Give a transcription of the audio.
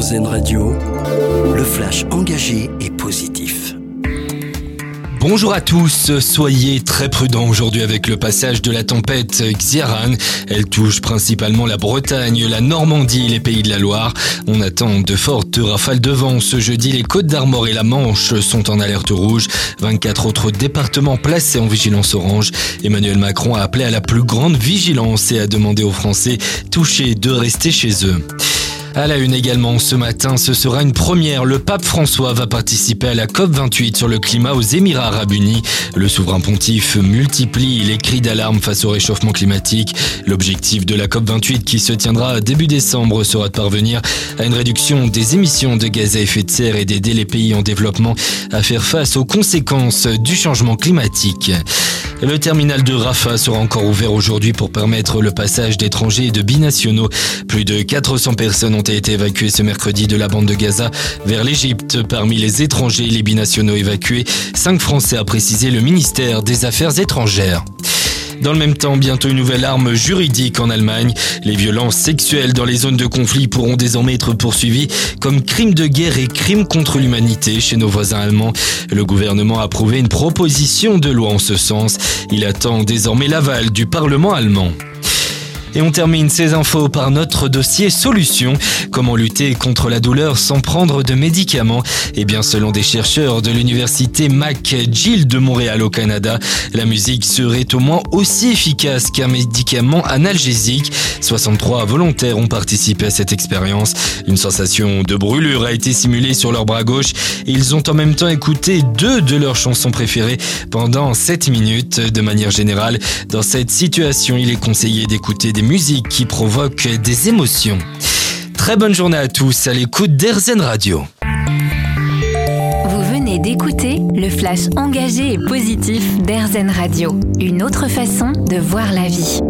Radio, le flash engagé et positif. Bonjour à tous, soyez très prudents aujourd'hui avec le passage de la tempête Xiaran. Elle touche principalement la Bretagne, la Normandie et les pays de la Loire. On attend de fortes rafales de vent. Ce jeudi, les Côtes d'Armor et la Manche sont en alerte rouge. 24 autres départements placés en vigilance orange. Emmanuel Macron a appelé à la plus grande vigilance et a demandé aux Français touchés de rester chez eux. À la une également ce matin, ce sera une première. Le pape François va participer à la COP28 sur le climat aux Émirats arabes unis. Le souverain pontife multiplie les cris d'alarme face au réchauffement climatique. L'objectif de la COP28 qui se tiendra début décembre sera de parvenir à une réduction des émissions de gaz à effet de serre et d'aider les pays en développement à faire face aux conséquences du changement climatique. Le terminal de Rafah sera encore ouvert aujourd'hui pour permettre le passage d'étrangers et de binationaux. Plus de 400 personnes ont été évacuées ce mercredi de la bande de Gaza vers l'Égypte. Parmi les étrangers et les binationaux évacués, 5 Français a précisé le ministère des Affaires étrangères. Dans le même temps, bientôt une nouvelle arme juridique en Allemagne. Les violences sexuelles dans les zones de conflit pourront désormais être poursuivies comme crimes de guerre et crimes contre l'humanité chez nos voisins allemands. Le gouvernement a approuvé une proposition de loi en ce sens. Il attend désormais l'aval du Parlement allemand. Et on termine ces infos par notre dossier solution. Comment lutter contre la douleur sans prendre de médicaments? Eh bien, selon des chercheurs de l'université McGill de Montréal au Canada, la musique serait au moins aussi efficace qu'un médicament analgésique. 63 volontaires ont participé à cette expérience. Une sensation de brûlure a été simulée sur leur bras gauche ils ont en même temps écouté deux de leurs chansons préférées pendant 7 minutes. De manière générale, dans cette situation, il est conseillé d'écouter des musiques qui provoquent des émotions. Très bonne journée à tous à l'écoute d'Airzen Radio. Vous venez d'écouter le flash engagé et positif d'Airzen Radio, une autre façon de voir la vie.